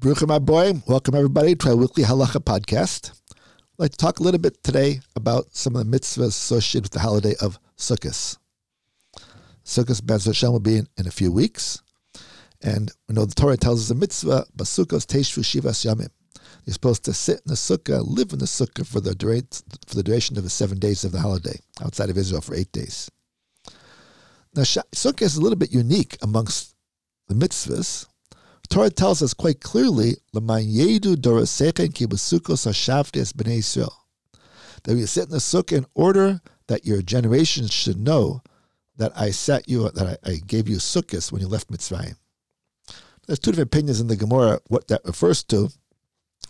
Bruchim Aboy, welcome everybody to our weekly Halacha podcast. I'd like to talk a little bit today about some of the mitzvahs associated with the holiday of Sukkot. Sukkot Bez Hashem will be in, in, a few weeks. And we know the Torah tells us a mitzvah, Basukos Teshvu Shivas Yamim. You're supposed to sit in the sukkah, live in the sukkah for the, for the duration of the seven days of the holiday, outside of Israel for eight days. Now, sukkah is a little bit unique amongst the mitzvahs Torah tells us quite clearly, that we sit in the sukkah in order that your generations should know that I set you, that I, I gave you sukkahs when you left Mitzrayim. There's two different opinions in the Gemara what that refers to.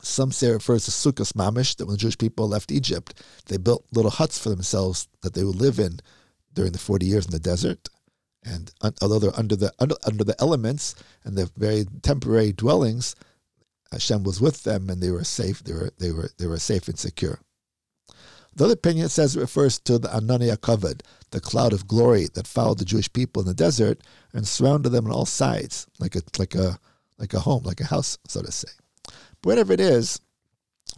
Some say it refers to sukkahs mamish, that when the Jewish people left Egypt, they built little huts for themselves that they would live in during the 40 years in the desert. And although they're under the under, under the elements and the very temporary dwellings, Hashem was with them and they were safe. They were they were they were safe and secure. The other opinion says it refers to the Ananei Kavod, the cloud of glory that followed the Jewish people in the desert and surrounded them on all sides, like a like a like a home, like a house, so to say. But whatever it is,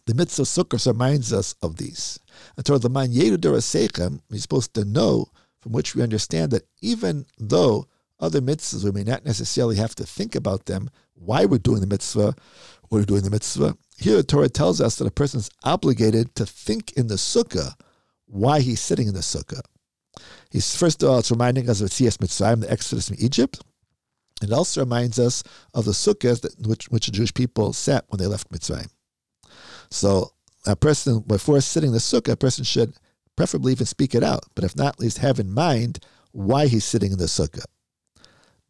the mitzvah Sukkot reminds us of these. And toward the man Yedu Sechem, we're supposed to know from which we understand that even though other mitzvahs, we may not necessarily have to think about them, why we're doing the mitzvah, we're doing the mitzvah. Here, the Torah tells us that a person is obligated to think in the sukkah why he's sitting in the sukkah. He's first of all, it's reminding us of Tzias Mitzrayim, the Exodus from Egypt. It also reminds us of the sukkahs that which, which the Jewish people sat when they left Mitzrayim. So, a person before sitting in the sukkah, a person should preferably even speak it out, but if not, at least have in mind why he's sitting in the sukkah.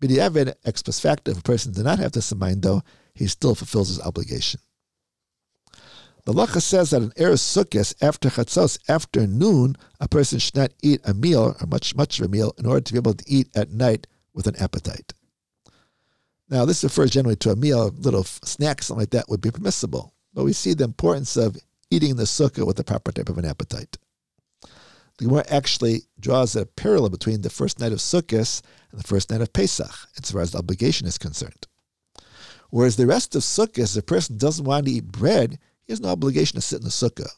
B'di'evid, ex post facto, if a person does not have this in mind, though, he still fulfills his obligation. The Lacha says that in Erev Sukkot, after Chatzos, after noon, a person should not eat a meal, or much, much of a meal, in order to be able to eat at night with an appetite. Now, this refers generally to a meal, a little snack, something like that would be permissible. But we see the importance of eating the sukkah with the proper type of an appetite. The Gemara actually draws a parallel between the first night of Sukkot and the first night of Pesach, as far as the obligation is concerned. Whereas the rest of Sukkot, a person doesn't want to eat bread, he has no obligation to sit in the Sukkah.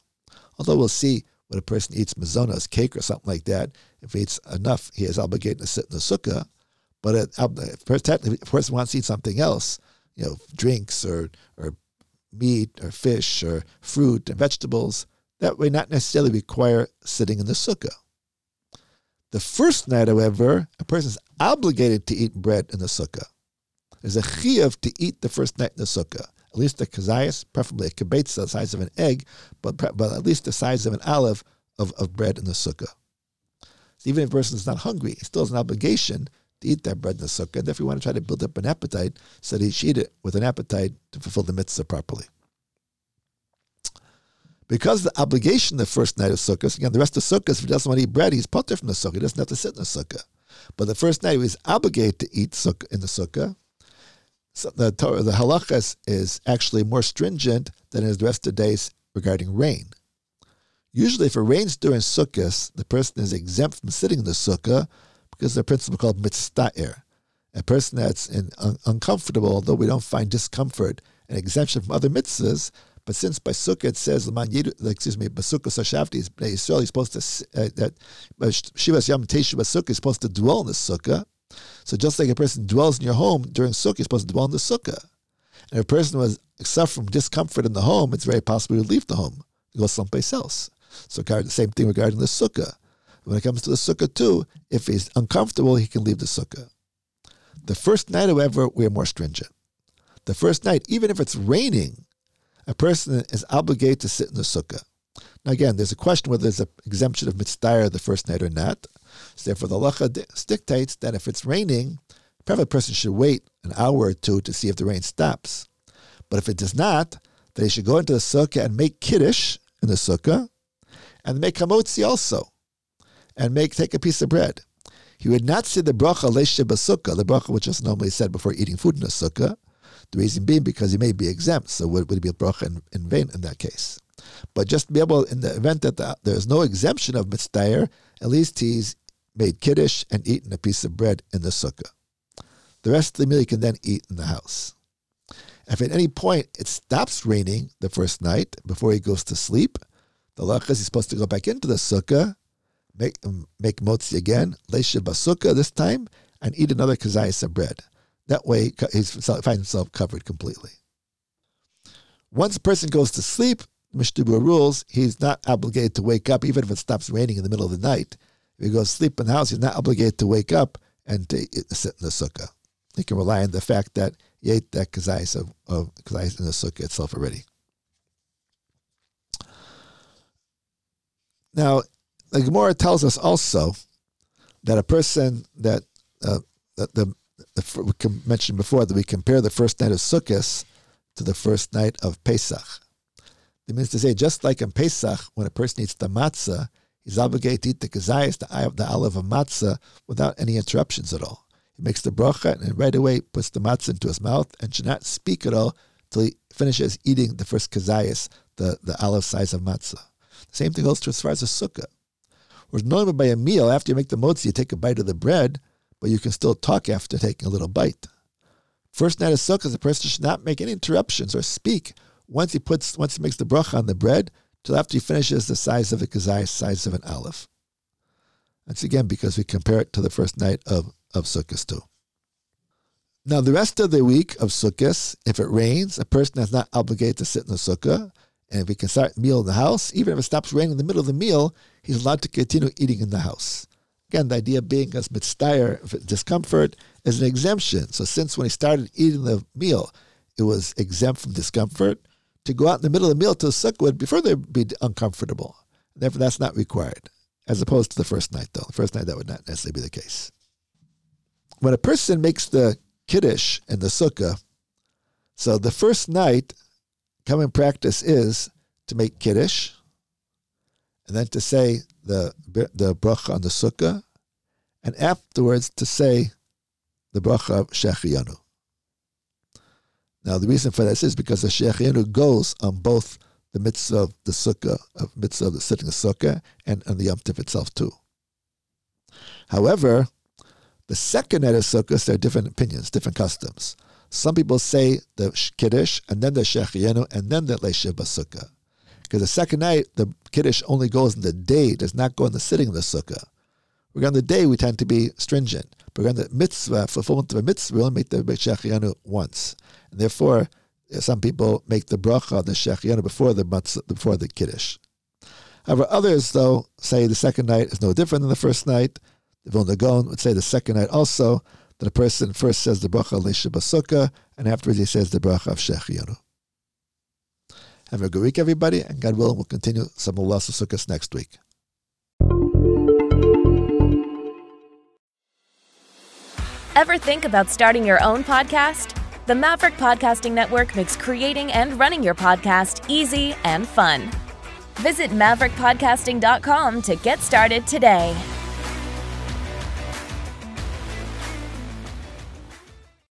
Although we'll see when a person eats mezonos, cake, or something like that, if he eats enough, he is obligated to sit in the Sukkah. But uh, um, if a person wants to eat something else, you know, drinks or, or meat or fish or fruit and vegetables, that may not necessarily require sitting in the sukkah. The first night, however, a person is obligated to eat bread in the sukkah. There's a chiyuv to eat the first night in the sukkah. At least a kazayas, preferably a kibetza the size of an egg, but, but at least the size of an olive of, of bread in the sukkah. So even if a person is not hungry, he still has an obligation to eat that bread in the sukkah. And if you want to try to build up an appetite, so that he should eat it with an appetite to fulfill the mitzvah properly. Because the obligation the first night of Sukkot, again, the rest of Sukkot, if he doesn't want to eat bread, he's patur from the Sukkah. He doesn't have to sit in the Sukkah. But the first night he was obligated to eat sukkah in the Sukkah. So the Torah, the halachas is actually more stringent than is the rest of the days regarding rain. Usually, if it rains during Sukkot, the person is exempt from sitting in the Sukkah because of the principle called mitzta'ir. A person that's in, un, uncomfortable, although we don't find discomfort and exemption from other mitzvahs, but since it says, excuse me, Basukah Sashafti, Israel is supposed to, uh, that Shivas Yam Teshu Basukah is supposed to dwell in the Sukkah. So just like a person dwells in your home during Sukkah, you're supposed to dwell in the Sukkah. And if a person was suffering from discomfort in the home, it's very possible to leave the home go someplace else. So the same thing regarding the Sukkah. When it comes to the Sukkah too, if he's uncomfortable, he can leave the Sukkah. The first night, however, we're more stringent. The first night, even if it's raining, a person is obligated to sit in the sukkah. Now, again, there's a question whether there's an exemption of mitzvah the first night or not. So, therefore, the halacha dictates that if it's raining, probably a person should wait an hour or two to see if the rain stops. But if it does not, then he should go into the sukkah and make kiddush in the sukkah, and make hamotzi also, and make take a piece of bread. He would not say the bracha leishev basukah, the bracha which is normally said before eating food in a sukkah, the reason being because he may be exempt, so would, would it be a bracha in, in, vain in that case? But just be able, in the event that the, there's no exemption of mitzvah, at least he's made kiddush and eaten a piece of bread in the sukkah. The rest of the meal he can then eat in the house. If at any point it stops raining the first night before he goes to sleep, the lach is supposed to go back into the sukkah, make make motzi again, leishev basukah this time, and eat another kazayas of bread. That way, he finds himself covered completely. Once a person goes to sleep, Mishnah rules he's not obligated to wake up, even if it stops raining in the middle of the night. If he goes to sleep in the house, he's not obligated to wake up and to sit in the sukkah. He can rely on the fact that he ate that kazayas of, of kazayas in the sukkah itself already. Now, the Gemara tells us also that a person that, uh, that the, the we mentioned before that we compare the first night of Sukkot to the first night of Pesach. It means to say, just like in Pesach, when a person eats the matzah, he's obligated to eat the kazayas, the, the olive of matzah, without any interruptions at all. He makes the bracha and right away puts the matzah into his mouth and should not speak at all till he finishes eating the first kazayas, the, the olive size of matzah. The same thing holds true as far as a sukkah. Whereas normally by a meal, after you make the motzi, you take a bite of the bread, but you can still talk after taking a little bite. First night of sukkah, the person should not make any interruptions or speak once he puts once he makes the bracha on the bread till after he finishes the size of a kazai, size of an olive. That's again because we compare it to the first night of, of Sukkot too. Now the rest of the week of Sukkot, if it rains, a person is not obligated to sit in the sukkah. And if he can start meal in the house, even if it stops raining in the middle of the meal, he's allowed to continue eating in the house. Again, the idea being as mitzdayer, discomfort, is an exemption. So since when he started eating the meal, it was exempt from discomfort, to go out in the middle of the meal to sukkah would be further be uncomfortable. Therefore, that's not required, as opposed to the first night, though. The first night, that would not necessarily be the case. When a person makes the kiddush in the sukkah, so the first night, common practice is to make kiddush, and then to say the the bracha on the sukkah, and afterwards to say the bracha of Shechiyanu. Now, the reason for this is because the Shechiyanu goes on both the mitzvah of the sukkah, of mitzvah of the sitting the sukkah, and on the Yom Tif itself too. However, the second night of sukkah, there are different opinions, different customs. Some people say the kiddush and then the shechiyanu and then the leishiv sukkah. Because the second night, the kiddush only goes in the day, does not go in the sitting of the sukkah. Regarding the day, we tend to be stringent. But regarding the mitzvah, fulfillment of a mitzvah, we only make the shechiyanu once. And therefore, some people make the bracha, the shechianu, before the matzah, before the kiddush. However, others, though, say the second night is no different than the first night. The Vilna Gaon would say the second night also, that a person first says the bracha leishev basukah, and afterwards he says the bracha of shechianu. Have a good week, everybody, and God willing, we'll continue some of Sukkot next week. Ever think about starting your own podcast? The Maverick Podcasting Network makes creating and running your podcast easy and fun. Visit maverickpodcasting.com to get started today.